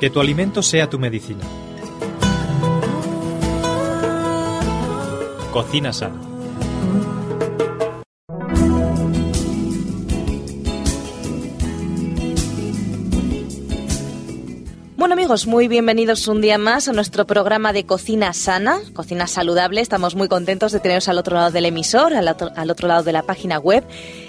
Que tu alimento sea tu medicina. Cocina sana. Muy bienvenidos un día más a nuestro programa de Cocina Sana, Cocina Saludable. Estamos muy contentos de teneros al otro lado del emisor, al otro, al otro lado de la página web.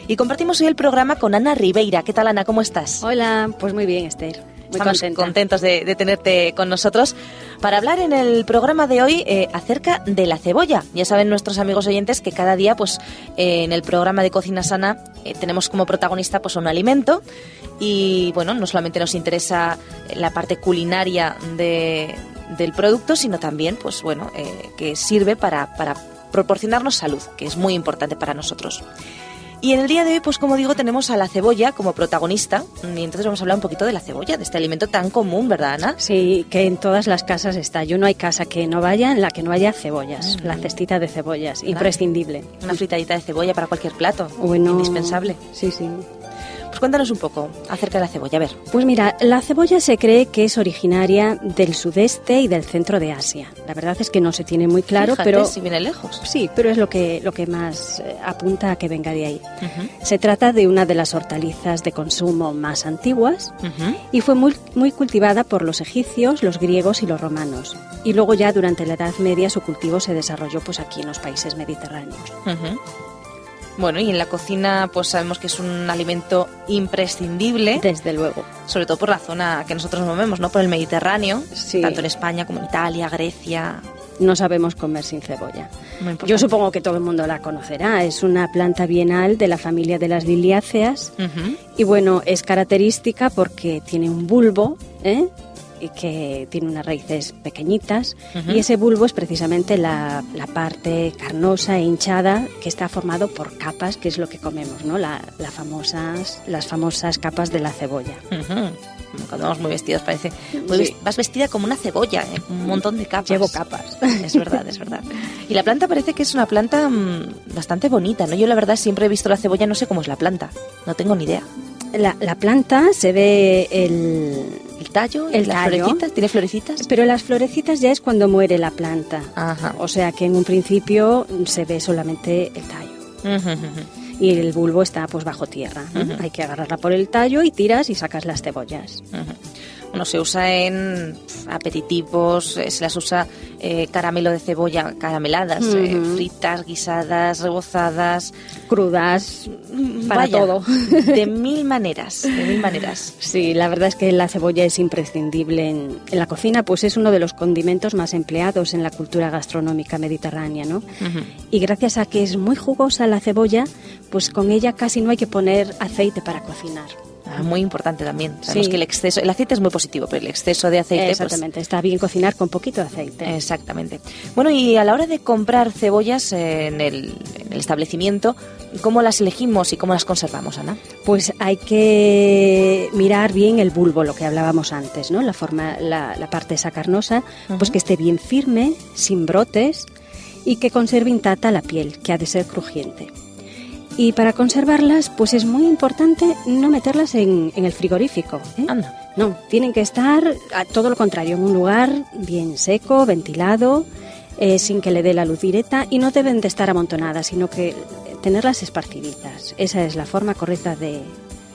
Y compartimos hoy el programa con Ana Ribeira. ¿Qué tal Ana? ¿Cómo estás? Hola, pues muy bien Esther. Muy Estamos contenta. contentos de, de tenerte con nosotros para hablar en el programa de hoy eh, acerca de la cebolla. Ya saben nuestros amigos oyentes que cada día, pues, eh, en el programa de Cocina Sana eh, tenemos como protagonista, pues, un alimento y, bueno, no solamente nos interesa la parte culinaria de- del producto, sino también, pues, bueno, que sirve para, para proporcionarnos salud, que es muy importante para nosotros. Y en el día de hoy, pues como digo, tenemos a la cebolla como protagonista. Y entonces vamos a hablar un poquito de la cebolla, de este alimento tan común, ¿verdad, Ana? Sí, que en todas las casas está. Yo no hay casa que no vaya en la que no haya cebollas. La cestita de cebollas, imprescindible. Una fritadita de cebolla para cualquier plato. Bueno, Indispensable. Sí, sí. Pues cuéntanos un poco acerca de la cebolla. A ver. Pues mira, la cebolla se cree que es originaria del sudeste y del centro de Asia. La verdad es que no se tiene muy claro, Fíjate pero si viene lejos. sí, pero es lo que lo que más eh, apunta a que venga de ahí. Ujú, Se trata de una de las hortalizas de consumo más antiguas ujú. y fue muy, muy cultivada por los egipcios, los griegos y los romanos. Y luego ya durante la Edad Media su cultivo se desarrolló pues aquí en los países mediterráneos. Ujú. Bueno, y en la cocina pues sabemos que es un alimento imprescindible, Desde luego. sobre todo por la zona que nosotros nos movemos, ¿no? Por el Mediterráneo, Sí. tanto en España como en Italia, Grecia. No sabemos comer sin cebolla. Yo supongo que todo el mundo la conocerá. Es una planta bienal de la familia de las liliáceas y bueno, es característica porque tiene un bulbo, ¿eh? Que tiene unas raíces pequeñitas Ujú. y ese bulbo es precisamente la, la parte carnosa e hinchada que está formado por capas, que es lo que comemos, ¿no? La, la famosas, las famosas capas de la cebolla. Ujú. Cuando vamos muy vestidos parece... muy Sí. Vas vestida como una cebolla, ¿eh? un montón de capas. Llevo capas. Es verdad, es verdad. Y la planta parece que es una planta mm, bastante bonita, ¿no? Yo la verdad siempre he visto la cebolla, no sé cómo es la planta. No tengo ni idea. La, la planta se ve el, El tallo, El las tallo. florecitas, ¿tiene florecitas? Pero las florecitas ya es cuando muere la planta. Ajá. O sea que en un principio se ve solamente el tallo. Y el bulbo está pues bajo tierra. Hay que agarrarla por el tallo y tiras y sacas las cebollas. Bueno, se usa en aperitivos, eh, se las usa eh, caramelo de cebolla, carameladas, eh, fritas, guisadas, rebozadas, Crudas, para Vaya, todo. De mil maneras, de mil maneras. Sí, la verdad es que la cebolla es imprescindible en, en la cocina, pues es uno de los condimentos más empleados en la cultura gastronómica mediterránea, ¿no? Y gracias a que es muy jugosa la cebolla, pues con ella casi no hay que poner aceite para cocinar. Ah, muy importante también. Sabemos Sí. que el exceso, el aceite es muy positivo, pero el exceso de aceite, pues, Exactamente, está bien cocinar con poquito aceite. Exactamente. Bueno, y a la hora de comprar cebollas en el, en el establecimiento, ¿cómo las elegimos y cómo las conservamos, Ana? Pues hay que mirar bien el bulbo, lo que hablábamos antes, ¿no? La forma, la, la parte esa carnosa, pues que esté bien firme, sin brotes y que conserve intacta la piel, que ha de ser crujiente. Y para conservarlas, pues es muy importante no meterlas en, en el frigorífico. ¿eh? Anda. No, tienen que estar a todo lo contrario, en un lugar bien seco, ventilado, eh, sin que le dé la luz directa y no deben de estar amontonadas, sino que tenerlas esparciditas. Esa es la forma correcta de,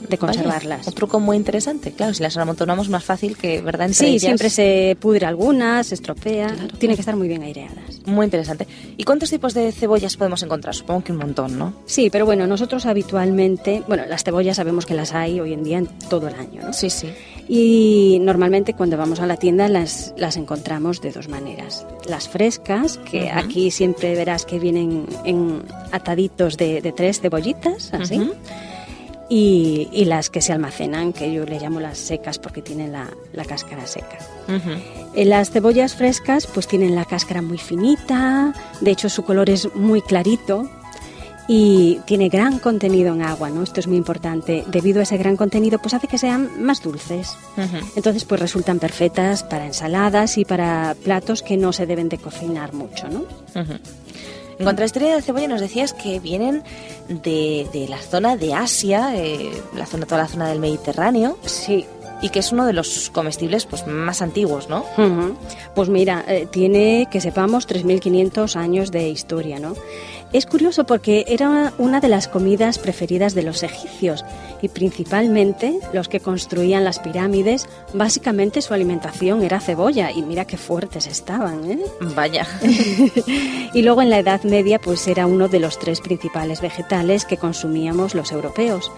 de conservarlas. Vaya, un truco muy interesante. Claro, si las amontonamos más fácil que, ¿verdad? Entre Sí, ellas. siempre se pudre algunas, se estropea, Claro. tienen que estar muy bien aireadas. Muy interesante. ¿Y cuántos tipos de cebollas podemos encontrar? Supongo que un montón, ¿no? Sí, pero bueno, nosotros habitualmente, bueno, las cebollas sabemos que las hay hoy en día todo el año, ¿no? Sí, sí. Y normalmente cuando vamos a la tienda las, las encontramos de dos maneras. Las frescas, que Ujú. aquí siempre verás que vienen en ataditos de, de tres cebollitas, así. Ujú. Y, y las que se almacenan, que yo le llamo las secas porque tienen la, la cáscara seca. Ujú. Eh, Las cebollas frescas pues tienen la cáscara muy finita, de hecho su color es muy clarito y tiene gran contenido en agua, ¿no? Esto es muy importante. Debido a ese gran contenido pues hace que sean más dulces. Ujú. Entonces pues resultan perfectas para ensaladas y para platos que no se deben de cocinar mucho, ¿no? Ujú. En cuanto a la historia de la cebolla, nos decías que vienen de, de la zona de Asia, eh, la zona, toda la zona del Mediterráneo. Sí, y que es uno de los comestibles pues más antiguos, ¿no? Pues mira, eh, tiene, que sepamos, 3.500 años de historia, ¿no? Es curioso porque era una de las comidas preferidas de los egipcios y principalmente los que construían las pirámides, básicamente su alimentación era cebolla y mira qué fuertes estaban, ¿eh? Vaya. Y luego en la Edad Media pues era uno de los tres principales vegetales que consumíamos los europeos.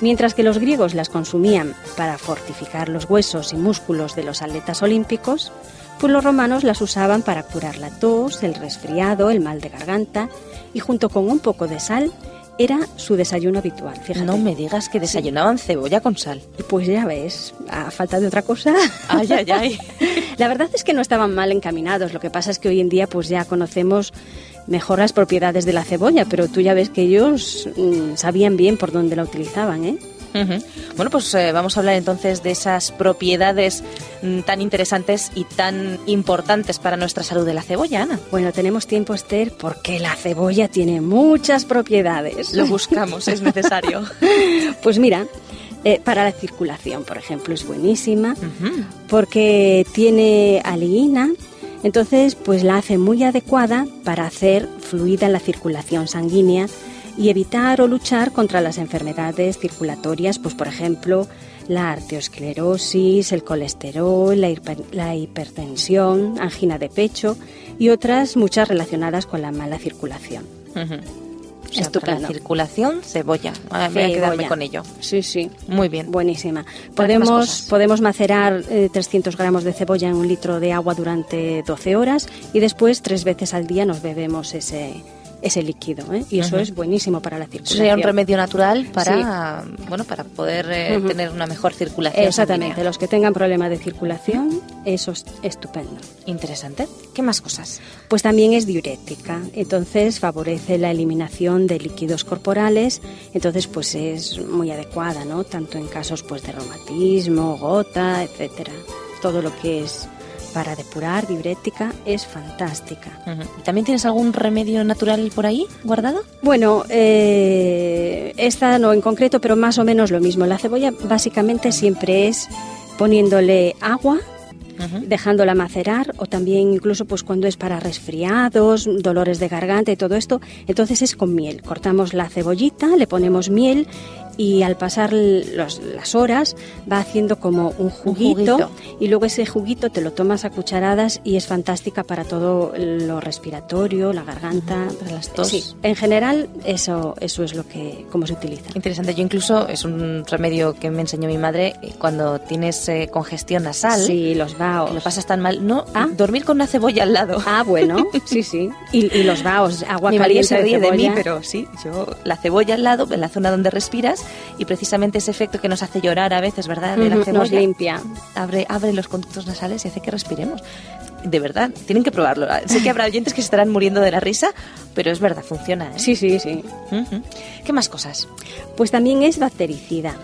Mientras que los griegos las consumían para fortificar los huesos y músculos de los atletas olímpicos, pues los romanos las usaban para curar la tos, el resfriado, el mal de garganta y junto con un poco de sal era su desayuno habitual. Fíjate. No me digas que desayunaban cebolla con sal. Pues ya ves, a falta de otra cosa. Ay, ay, ay. La verdad es que no estaban mal encaminados. Lo que pasa es que hoy en día pues ya conocemos mejor las propiedades de la cebolla, pero tú ya ves que ellos mm, sabían bien por dónde la utilizaban, ¿eh? Bueno, pues eh, vamos a hablar entonces de esas propiedades mm, tan interesantes y tan importantes para nuestra salud de la cebolla, Ana. Bueno, tenemos tiempo, Esther, porque la cebolla tiene muchas propiedades. Lo buscamos, es necesario. Pues mira, eh, para la circulación, por ejemplo, es buenísima porque tiene aliina, entonces pues la hace muy adecuada para hacer fluida la circulación sanguínea y evitar o luchar contra las enfermedades circulatorias, pues por ejemplo la arteriosclerosis, el colesterol, la, hiper- la hipertensión, angina de pecho y otras muchas relacionadas con la mala circulación. O sea, Estupenda para no- circulación, cebolla. Ah, voy a quedarme con ello. Sí, sí. Muy bien. Buenísima. ¿Para qué más Podemos, podemos macerar eh, 300 gramos de cebolla en un litro de agua durante 12 horas y después tres veces al día nos bebemos ese, ese líquido. ¿eh? Y eso es buenísimo para la circulación. sería un remedio natural para, bueno, para poder eh, tener una mejor circulación. Exactamente. sanguínea. Los que tengan problemas de circulación, eso es estupendo. Interesante. ¿Qué más cosas? Pues también es diurética, entonces favorece la eliminación de líquidos corporales, entonces pues es muy adecuada, ¿no? Tanto en casos pues de reumatismo, gota, etcétera. Todo lo que es para depurar diurética es fantástica. Ujú. ¿Y ¿También tienes algún remedio natural por ahí guardado? Bueno, eh, esta no en concreto, pero más o menos lo mismo. La cebolla básicamente siempre es poniéndole agua dejándola macerar o también incluso pues cuando es para resfriados, dolores de garganta y todo esto, entonces es con miel. Cortamos la cebollita, le ponemos miel y al pasar los- las horas va haciendo como un juguito, juguito. y luego ese juguito te lo tomas a cucharadas y es fantástica para todo lo respiratorio, la garganta, para las tos. Sí, en general eso eso es lo que cómo se utiliza. Interesante. Yo incluso, es un remedio que me enseñó mi madre, eh, cuando tienes eh, congestión nasal, Sí, los que vaos. lo pasas tan mal, no, Ah. dormir con una cebolla al lado. Ah, bueno, sí, sí. Y, y los vaos, agua Mi caliente se ríe de, mí, cebolla. pero sí, yo la cebolla al lado, en la zona donde respiras, y precisamente ese efecto que nos hace llorar a veces, ¿verdad? De la Ujú, cebolla nos limpia. abre, abre los conductos nasales y hace que respiremos. De verdad, tienen que probarlo. Sé que habrá oyentes que se estarán muriendo de la risa, pero es verdad, funciona. ¿eh? Sí, sí, sí. ¿Qué más cosas? Pues también es bactericida.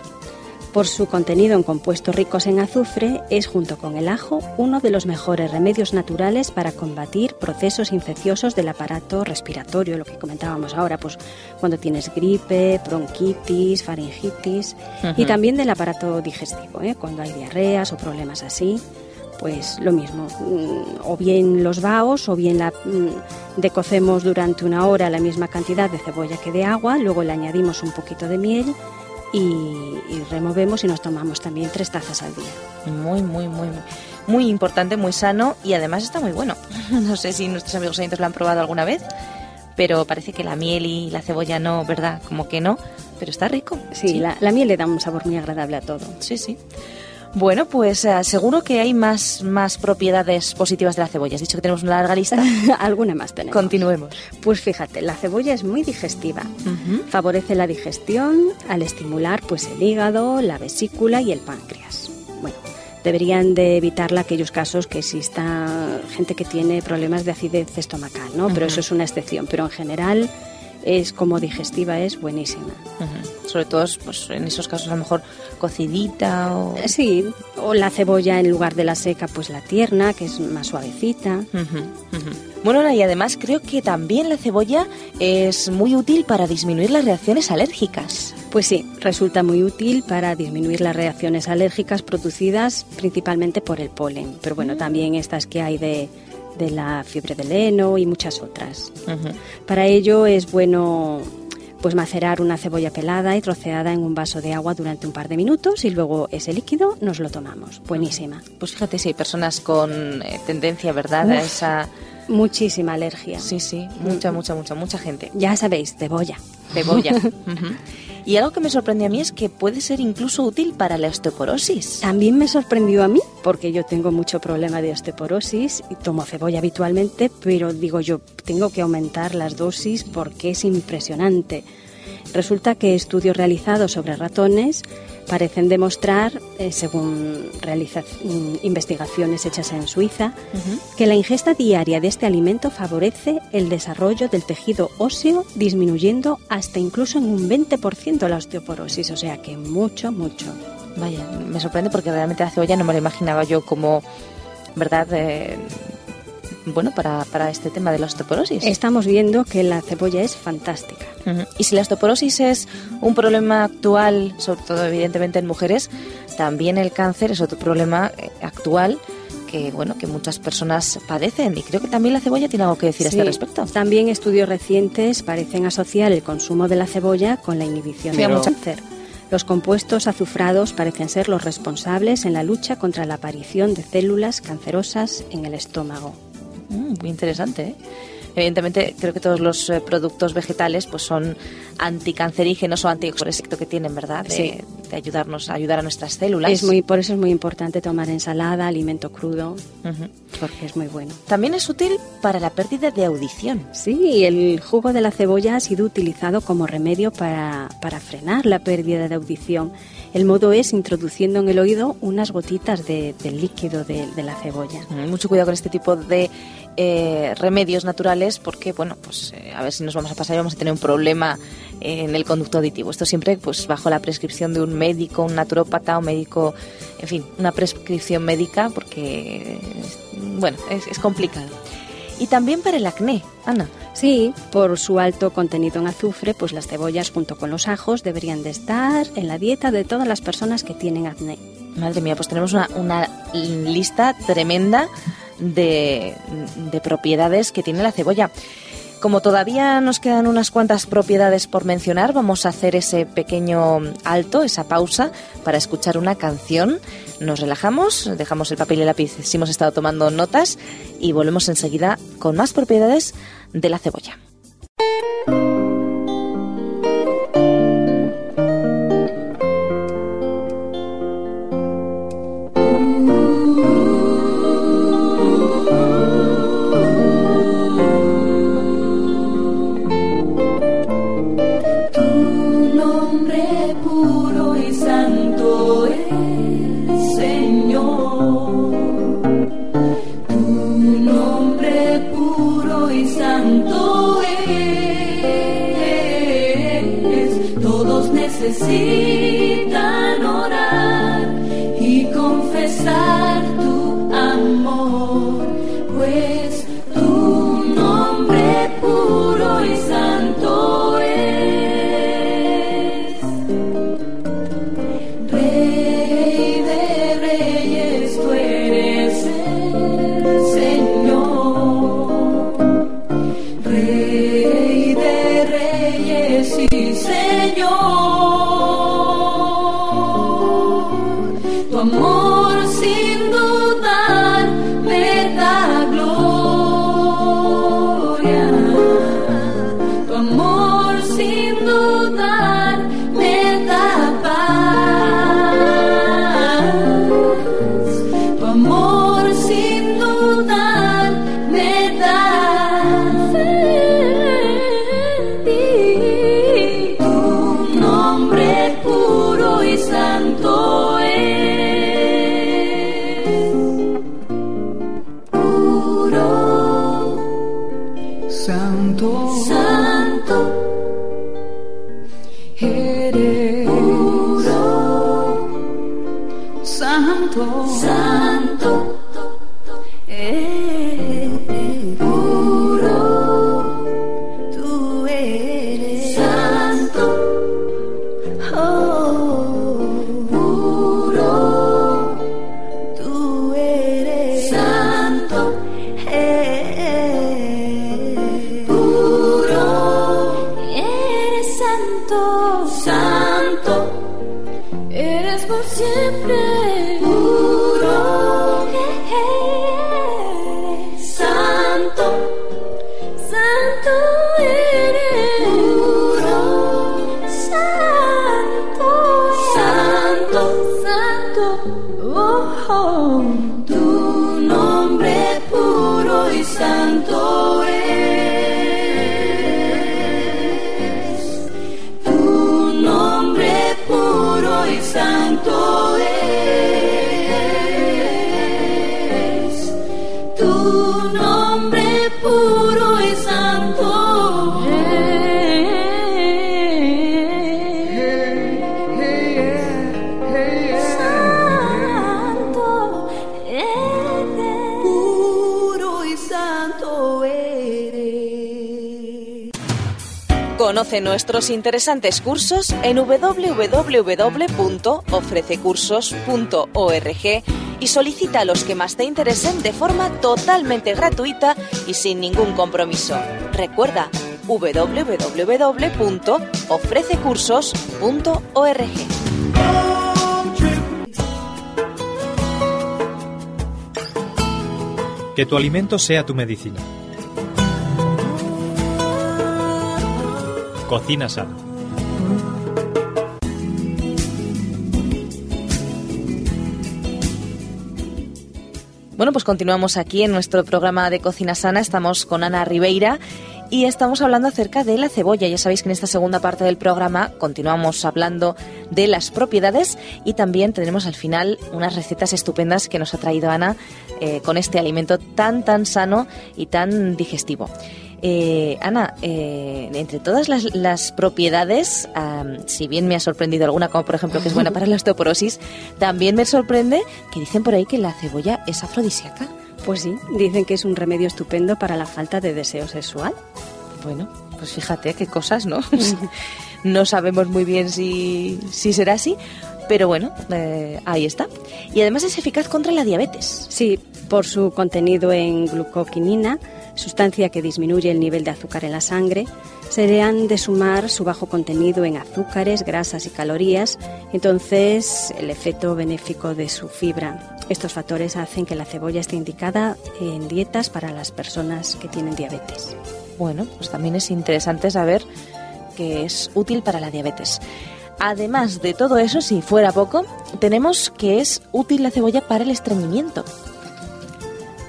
Por su contenido en compuestos ricos en azufre, es junto con el ajo uno de los mejores remedios naturales para combatir procesos infecciosos del aparato respiratorio, lo que comentábamos ahora, pues cuando tienes gripe, bronquitis, faringitis y también del aparato digestivo, ¿eh? cuando hay diarreas o problemas así. Pues lo mismo, mm, o bien los vaos o bien la, mm, decocemos durante una hora la misma cantidad de cebolla que de agua, luego le añadimos un poquito de miel y, y removemos y nos tomamos también tres tazas al día. Muy, muy, muy, muy importante, muy sano y además está muy bueno. No sé si nuestros amigos oyentes lo han probado alguna vez, pero parece que la miel y la cebolla no, ¿verdad? Como que no, pero está rico. Sí, La, la miel le da un sabor muy agradable a todo. Sí, sí. Bueno, pues eh, seguro que hay más, más propiedades positivas de la cebolla. Has dicho que tenemos una larga lista. Alguna más tenemos. Continuemos. Pues fíjate, la cebolla es muy digestiva. Favorece la digestión al estimular pues el hígado, la vesícula y el páncreas. Bueno, deberían de evitarla aquellos casos que exista gente que tiene problemas de acidez estomacal, ¿no? Pero eso es una excepción, pero en general es como digestiva es buenísima. Sobre todo pues, en esos casos a lo mejor cocidita o... Sí, o la cebolla en lugar de la seca, pues la tierna, que es más suavecita. Bueno, y además creo que también la cebolla es muy útil para disminuir las reacciones alérgicas. Pues sí, resulta muy útil para disminuir las reacciones alérgicas producidas principalmente por el polen, pero bueno, mm. también estas que hay de, de la fiebre del heno y muchas otras. Para ello es bueno pues macerar una cebolla pelada y troceada en un vaso de agua durante un par de minutos y luego ese líquido nos lo tomamos. Buenísima. Pues fíjate si hay personas con eh, tendencia, ¿verdad?, a esa Muchísima alergia. Sí, sí, mucha, mucha, mucha, mucha gente. Ya sabéis, cebolla. Cebolla. Y algo que me sorprendió a mí es que puede ser incluso útil para la osteoporosis. También me sorprendió a mí, porque yo tengo mucho problema de osteoporosis y tomo cebolla habitualmente, pero digo yo, tengo que aumentar las dosis porque es impresionante. Resulta que estudios realizados sobre ratones parecen demostrar, eh, según mm, investigaciones hechas en Suiza, que la ingesta diaria de este alimento favorece el desarrollo del tejido óseo, disminuyendo hasta incluso en un 20% la osteoporosis, o sea que mucho, mucho. Vaya, me sorprende porque realmente la cebolla no me la imaginaba yo como, ¿verdad? Eh, bueno, para, para este tema de la osteoporosis. Estamos viendo que la cebolla es fantástica. Y si la osteoporosis es un problema actual, sobre todo evidentemente en mujeres, también el cáncer es otro problema eh, actual que bueno que muchas personas padecen y creo que también la cebolla tiene algo que decir a este respecto. También estudios recientes parecen asociar el consumo de la cebolla con la inhibición del cáncer. Los compuestos azufrados parecen ser los responsables en la lucha contra la aparición de células cancerosas en el estómago. Mm, muy interesante. ¿eh? Evidentemente, creo que todos los eh, productos vegetales pues son anticancerígenos o antioxidantes que tienen, ¿verdad? De, de, ayudarnos a ayudar a nuestras células. Es muy, por eso es muy importante tomar ensalada, alimento crudo, porque es muy bueno. También es útil para la pérdida de audición. Sí, el jugo de la cebolla ha sido utilizado como remedio para, para frenar la pérdida de audición. El modo es introduciendo en el oído unas gotitas de, del líquido de, de, la cebolla. Mucho cuidado con este tipo de eh, remedios naturales porque, bueno, pues eh, a ver si nos vamos a pasar y vamos a tener un problema en el conducto auditivo. Esto siempre pues bajo la prescripción de un médico, un naturópata, un médico, en fin, una prescripción médica porque, bueno, es, es complicado. Y también para el acné, Ana. Sí, por su alto contenido en azufre, pues las cebollas junto con los ajos deberían de estar en la dieta de todas las personas que tienen acné. Madre mía, pues tenemos una, una lista tremenda de, de propiedades que tiene la cebolla. Como todavía nos quedan unas cuantas propiedades por mencionar, vamos a hacer ese pequeño alto, esa pausa, para escuchar una canción. Nos relajamos, dejamos el papel y el lápiz si hemos estado tomando notas y volvemos enseguida con más propiedades de la cebolla. Conoce nuestros interesantes cursos en www.ofrececursos.org y solicita los que más te interesen de forma totalmente gratuita y sin ningún compromiso. Recuerda www.ofrececursos.org. Que tu alimento sea tu medicina. Cocina sana. Bueno, pues continuamos aquí en nuestro programa de Cocina Sana. Estamos con Ana Ribeira y estamos hablando acerca de la cebolla. Ya sabéis que en esta segunda parte del programa continuamos hablando de las propiedades y también tenemos al final unas recetas estupendas que nos ha traído Ana eh, con este alimento tan, tan sano y tan digestivo. Eh, Ana, eh, entre todas las, propiedades, si bien me ha sorprendido alguna, como por ejemplo que es buena para la osteoporosis, también me sorprende que dicen por ahí que la cebolla es afrodisíaca. Pues sí, dicen que es un remedio estupendo para la falta de deseo sexual. Bueno, pues fíjate qué cosas, ¿no? no sabemos muy bien si, si será así, pero bueno, eh, ahí está. Y además es eficaz contra la diabetes. Sí, por su contenido en glucoquinina, sustancia que disminuye el nivel de azúcar en la sangre, se han de sumar su bajo contenido en azúcares, grasas y calorías, entonces el efecto benéfico de su fibra. Estos factores hacen que la cebolla esté indicada en dietas para las personas que tienen diabetes. Bueno, pues también es interesante saber que es útil para la diabetes. Además de todo eso, si fuera poco, tenemos que es útil la cebolla para el estreñimiento.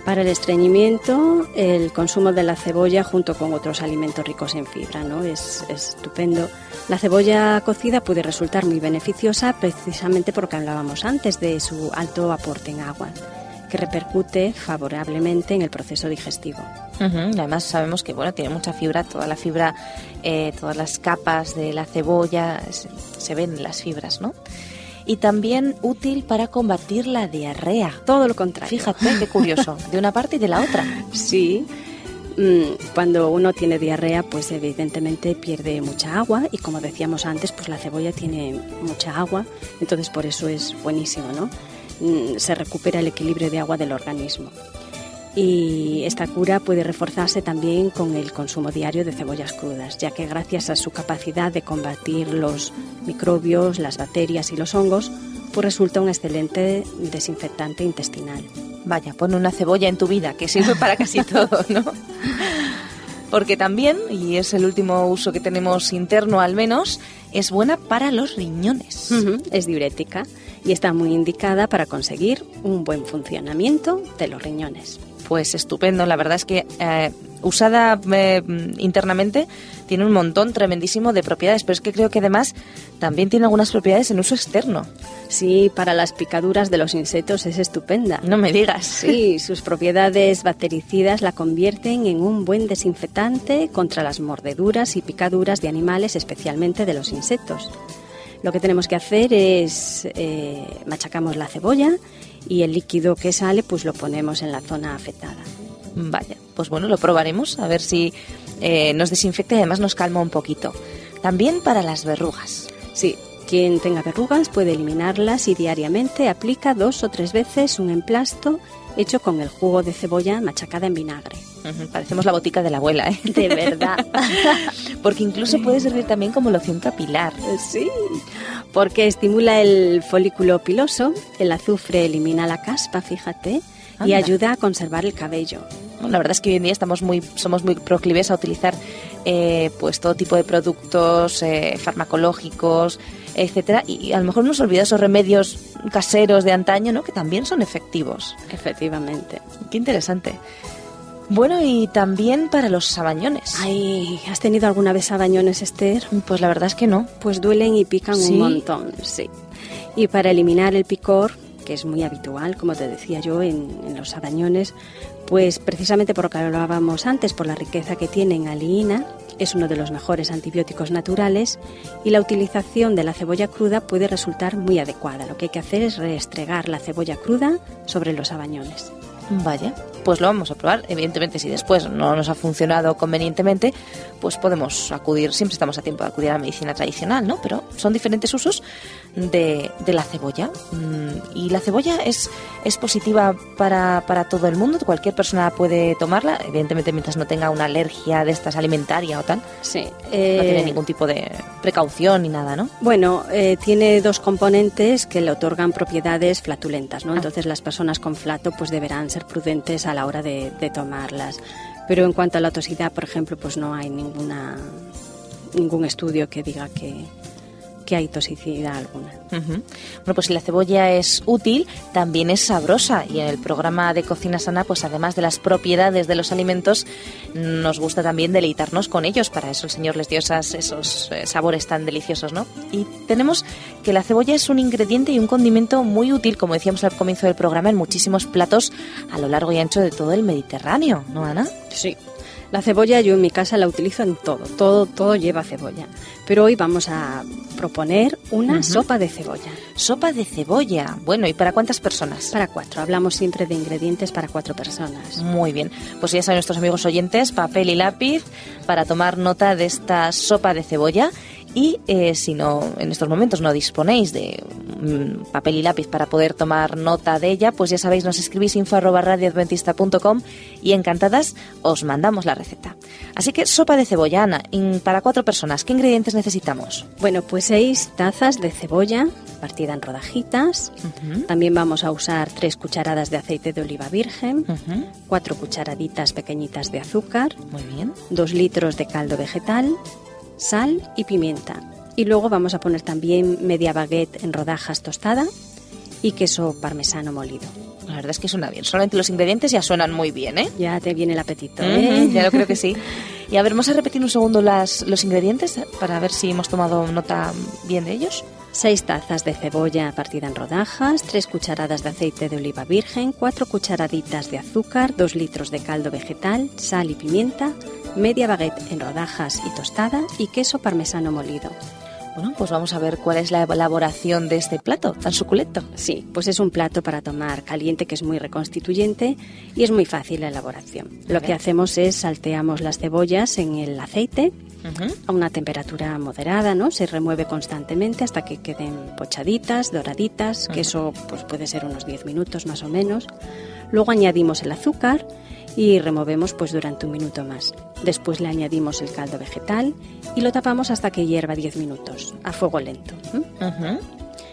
Para el estreñimiento, el consumo de la cebolla junto con otros alimentos ricos en fibra, ¿no? Es, estupendo. La cebolla cocida puede resultar muy beneficiosa precisamente porque hablábamos antes de su alto aporte en agua que repercute favorablemente en el proceso digestivo. Además sabemos que bueno tiene mucha fibra, toda la fibra, eh, todas las capas de la cebolla se, se ven las fibras, ¿no? Y también útil para combatir la diarrea. Todo lo contrario. Fíjate qué curioso, de una parte y de la otra. Sí. Mm, cuando uno tiene diarrea, pues evidentemente pierde mucha agua y como decíamos antes, pues la cebolla tiene mucha agua, entonces por eso es buenísimo, ¿no? Mm, se recupera el equilibrio de agua del organismo y esta cura puede reforzarse también con el consumo diario de cebollas crudas, ya que gracias a su capacidad de combatir los microbios, las bacterias y los hongos, pues resulta un excelente desinfectante intestinal. Vaya, pon una cebolla en tu vida, que sirve para casi todo, ¿no? Porque también, y es el último uso que tenemos interno al menos, es buena para los riñones. Es diurética y está muy indicada para conseguir un buen funcionamiento de los riñones pues estupendo. La verdad es que eh, usada eh, internamente tiene un montón tremendísimo de propiedades, pero es que creo que además también tiene algunas propiedades en uso externo. Sí, para las picaduras de los insectos es estupenda. No me digas. Sí, sus propiedades bactericidas la convierten en un buen desinfectante contra las mordeduras y picaduras de animales, especialmente de los insectos. Lo que tenemos que hacer es eh, machacamos la cebolla y el líquido que sale pues lo ponemos en la zona afectada. Vaya, pues bueno, lo probaremos a ver si eh, nos desinfecta y además nos calma un poquito. También para las verrugas. Sí, quien tenga verrugas puede eliminarlas y diariamente aplica dos o tres veces un emplasto hecho con el jugo de cebolla machacada en vinagre. parecemos la botica de la abuela, ¿eh? De verdad. porque incluso puede servir también como loción capilar. Sí, porque estimula el folículo piloso, el azufre elimina la caspa, fíjate, y ayuda a conservar el cabello. la verdad es que hoy en día estamos muy, somos muy proclives a utilizar eh, pues todo tipo de productos eh, farmacológicos, etcétera, y a lo mejor nos olvida esos remedios caseros de antaño, ¿no? Que también son efectivos. Efectivamente. Qué interesante. Bueno, y también para los sabañones. Ay, ¿has tenido alguna vez sabañones, Esther? Pues la verdad es que no. Pues duelen y pican un montón, sí. Y para eliminar el picor, que es muy habitual, como te decía yo, en, en los sabañones, pues precisamente por lo que hablábamos antes, por la riqueza que tiene en aliina, es uno de los mejores antibióticos naturales y la utilización de la cebolla cruda puede resultar muy adecuada. Lo que hay que hacer es restregar la cebolla cruda sobre los abañones. Vaya, pues lo vamos a probar. Evidentemente, si después no nos ha funcionado convenientemente, pues podemos acudir, siempre estamos a tiempo de acudir a la medicina tradicional, ¿no? Pero son diferentes usos de, la cebolla. Mm, y la cebolla es, es positiva para, para todo el mundo, cualquier persona puede tomarla, evidentemente mientras no tenga una alergia de estas alimentaria o tal. Sí. no tiene eh, ningún tipo de precaución ni nada, ¿no? Bueno, eh, tiene dos componentes que le otorgan propiedades flatulentas, ¿no? Ah. Entonces las personas con flato pues deberán ser prudentes a la hora de, tomarlas. Pero en cuanto a la toxicidad, por ejemplo, pues no hay ninguna ningún estudio que diga que, que hay toxicidad alguna. Bueno, pues si la cebolla es útil, también es sabrosa y en el programa de Cocina Sana, pues además de las propiedades de los alimentos, nos gusta también deleitarnos con ellos. Para eso el Señor les dio esos eh, sabores tan deliciosos, ¿no? Y tenemos que la cebolla es un ingrediente y un condimento muy útil, como decíamos al comienzo del programa, en muchísimos platos a lo largo y ancho de todo el Mediterráneo, ¿no, Ana? Sí, la cebolla yo en mi casa la utilizo en todo, todo, todo lleva cebolla. Pero hoy vamos a proponer una sopa de cebolla. Sopa de cebolla. Bueno, ¿y para cuántas personas? Para cuatro. Hablamos siempre de ingredientes para cuatro personas. Muy bien. Pues ya saben nuestros amigos oyentes, papel y lápiz para tomar nota de esta sopa de cebolla y eh, si no en estos momentos no disponéis de mm, papel y lápiz para poder tomar nota de ella, pues ya sabéis, nos escribís info arroba radioadventista.com y encantadas os mandamos la receta. Así que sopa de cebolla, Ana, para cuatro personas, ¿qué ingredientes necesitamos? Bueno, pues seis tazas de cebolla partida en rodajitas. También vamos a usar tres cucharadas de aceite de oliva virgen, cuatro cucharaditas pequeñitas de azúcar, Muy bien. dos litros de caldo vegetal, sal y pimienta. Y luego vamos a poner también media baguette en rodajas tostada y queso parmesano molido. La verdad es que suena bien. Solamente los ingredientes ya suenan muy bien, ¿eh? Ya te viene el apetito, ¿eh? ya lo creo que sí. Y a ver, vamos a repetir un segundo las, los ingredientes para ver si hemos tomado nota bien de ellos. 6 tazas de cebolla partida en rodajas, 3 cucharadas de aceite de oliva virgen, 4 cucharaditas de azúcar, 2 litros de caldo vegetal, sal y pimienta, media baguette en rodajas y tostada y queso parmesano molido. Bueno, pues vamos a ver cuál es la elaboración de este plato tan suculento. Sí, pues es un plato para tomar caliente que es muy reconstituyente y es muy fácil la elaboración. Lo que hacemos es salteamos las cebollas en el aceite a una temperatura moderada, ¿no? Se remueve constantemente hasta que queden pochaditas, doraditas, que eso pues puede ser unos 10 minutos más o menos. Luego añadimos el azúcar y removemos pues durante un minuto más. Después le añadimos el caldo vegetal y lo tapamos hasta que hierva 10 minutos a fuego lento.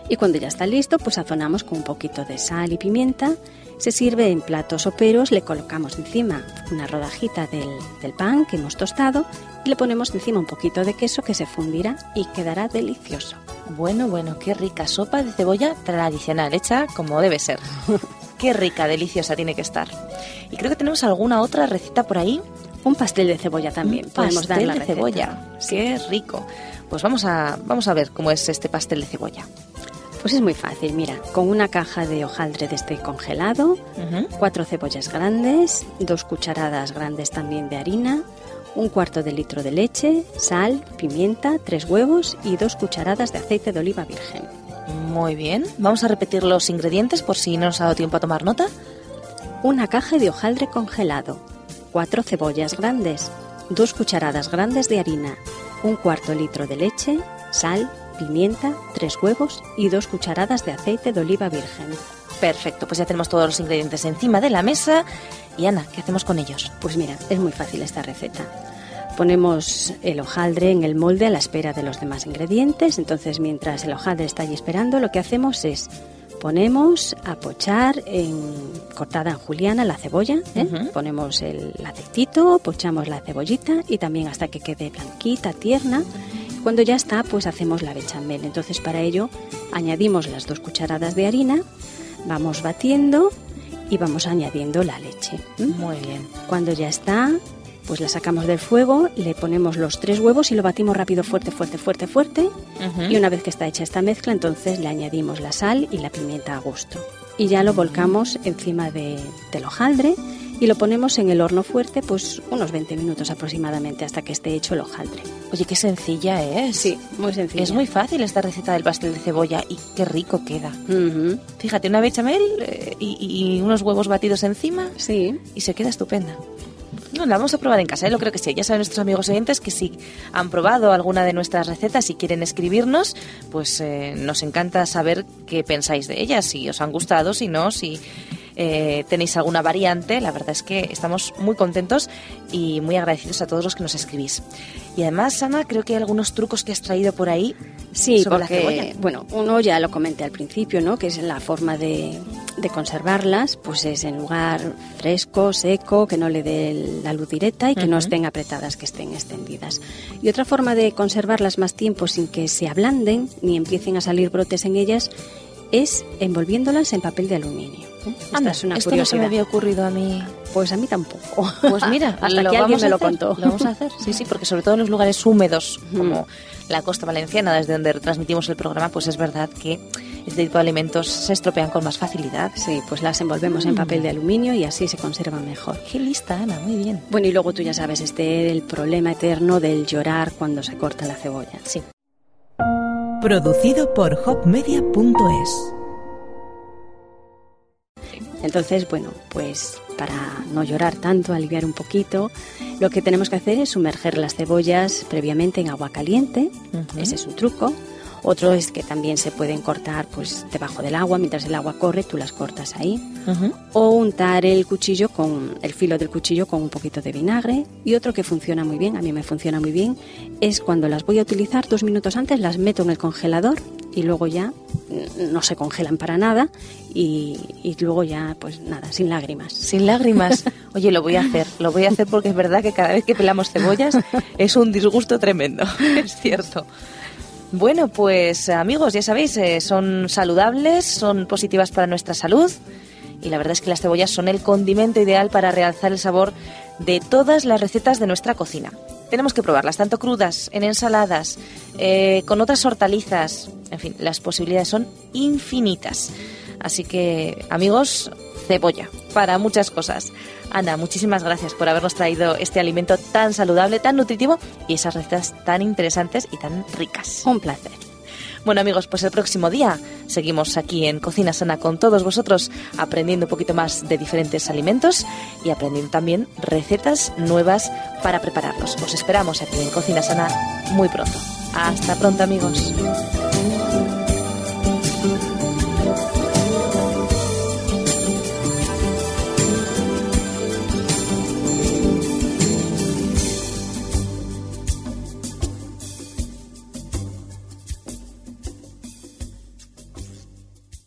Y cuando ya está listo, pues sazonamos con un poquito de sal y pimienta. Se sirve en platos o peros, le colocamos encima una rodajita del, del pan que hemos tostado y le ponemos encima un poquito de queso que se fundirá y quedará delicioso. Bueno, bueno, qué rica sopa de cebolla tradicional, hecha como debe ser. Qué rica, deliciosa tiene que estar. Y creo que tenemos alguna otra receta por ahí. Un pastel de cebolla también. Podemos pastel dar de cebolla. Qué rico. Pues vamos a, vamos a ver cómo es este pastel de cebolla. Pues es muy fácil, mira, con una caja de hojaldre de este congelado, cuatro cebollas grandes, dos cucharadas grandes también de harina, un cuarto de litro de leche, sal, pimienta, tres huevos y dos cucharadas de aceite de oliva virgen Muy bien. Vamos a repetir los ingredientes por si no nos ha dado tiempo a tomar nota. Una caja de hojaldre congelado, cuatro cebollas grandes, dos cucharadas grandes de harina, un cuarto litro de leche, sal, pimienta, tres huevos y dos cucharadas de aceite de oliva virgen. Perfecto, pues ya tenemos todos los ingredientes encima de la mesa. Y Ana, ¿qué hacemos con ellos? Pues mira, es muy fácil esta receta. Ponemos el hojaldre en el molde a la espera de los demás ingredientes. Entonces, mientras el hojaldre está allí esperando, lo que hacemos es ponemos a pochar en, cortada en juliana la cebolla, ¿eh? ponemos el aceitito, pochamos la cebollita y también hasta que quede blanquita, tierna. Cuando ya está, pues hacemos la bechamel. Entonces para ello añadimos las dos cucharadas de harina, vamos batiendo y vamos añadiendo la leche. Muy bien. Cuando ya está, pues la sacamos del fuego, le ponemos los tres huevos y lo batimos rápido, fuerte, fuerte, fuerte, fuerte. Y una vez que está hecha esta mezcla, entonces le añadimos la sal y la pimienta a gusto. Y ya lo volcamos encima de, del hojaldre y lo ponemos en el horno fuerte pues unos 20 minutos aproximadamente hasta que esté hecho el hojaldre. Oye, qué sencilla es. Sí, muy sencilla. Es muy fácil esta receta del pastel de cebolla y qué rico queda. Fíjate, una bechamel eh, y, y, unos huevos batidos encima. Sí. Y se queda estupenda. No, la vamos a probar en casa, ¿eh? lo creo que sí. Ya saben nuestros amigos oyentes que si han probado alguna de nuestras recetas y quieren escribirnos, pues eh, nos encanta saber qué pensáis de ellas, si os han gustado, si no, si eh, tenéis alguna variante. La verdad es que estamos muy contentos y muy agradecidos a todos los que nos escribís. Y además, Ana, creo que hay algunos trucos que has traído por ahí. Sí, sobre porque, la cebolla. bueno, uno ya lo comenté al principio, ¿no? Que es la forma de, de conservarlas, pues es en lugar fresco, seco, que no le dé la luz directa y que no estén apretadas, que estén extendidas. Y otra forma de conservarlas más tiempo sin que se ablanden ni empiecen a salir brotes en ellas es envolviéndolas en papel de aluminio. ¿eh? Esta Anda, es una esto no se me curiosidad. había ocurrido a mí. Pues a mí tampoco. Pues mira, hasta lo que alguien me lo contó. Lo vamos a hacer, sí, sí, porque sobre todo en los lugares húmedos, como la costa valenciana, desde donde transmitimos el programa, pues es verdad que este tipo de alimentos se estropean con más facilidad. Sí, pues las envolvemos en Mm. papel de aluminio y así se conservan mejor. Qué lista, Ana, muy bien. Bueno, y luego tú ya sabes, este el problema eterno del llorar cuando se corta la cebolla. Sí. Producido por hopmedia.es. Entonces, bueno, pues para no llorar tanto, aliviar un poquito, lo que tenemos que hacer es sumerger las cebollas previamente en agua caliente. Ese es un truco. Otro es que también se pueden cortar pues debajo del agua, mientras el agua corre, tú las cortas ahí. Ujú. O untar el cuchillo con el filo del cuchillo con un poquito de vinagre. Y otro que funciona muy bien, a mí me funciona muy bien, es cuando las voy a utilizar dos minutos antes, las meto en el congelador y luego ya no se congelan para nada y, y luego ya pues nada, sin lágrimas. Sin lágrimas. Oye, lo voy a hacer, lo voy a hacer porque es verdad que cada vez que pelamos cebollas es un disgusto tremendo, es cierto. Bueno, pues amigos, ya sabéis, eh, son saludables, son positivas para nuestra salud y la verdad es que las cebollas son el condimento ideal para realzar el sabor de todas las recetas de nuestra cocina. Tenemos que probarlas, tanto crudas, en ensaladas, eh, con otras hortalizas, en fin, las posibilidades son infinitas. Así que, amigos, cebolla para muchas cosas. Ana, muchísimas gracias por habernos traído este alimento tan saludable, tan nutritivo y esas recetas tan interesantes y tan ricas. Un placer. Bueno amigos, pues el próximo día seguimos aquí en Cocina Sana con todos vosotros aprendiendo un poquito más de diferentes alimentos y aprendiendo también recetas nuevas para prepararlos. Os esperamos aquí en Cocina Sana muy pronto. Hasta pronto amigos.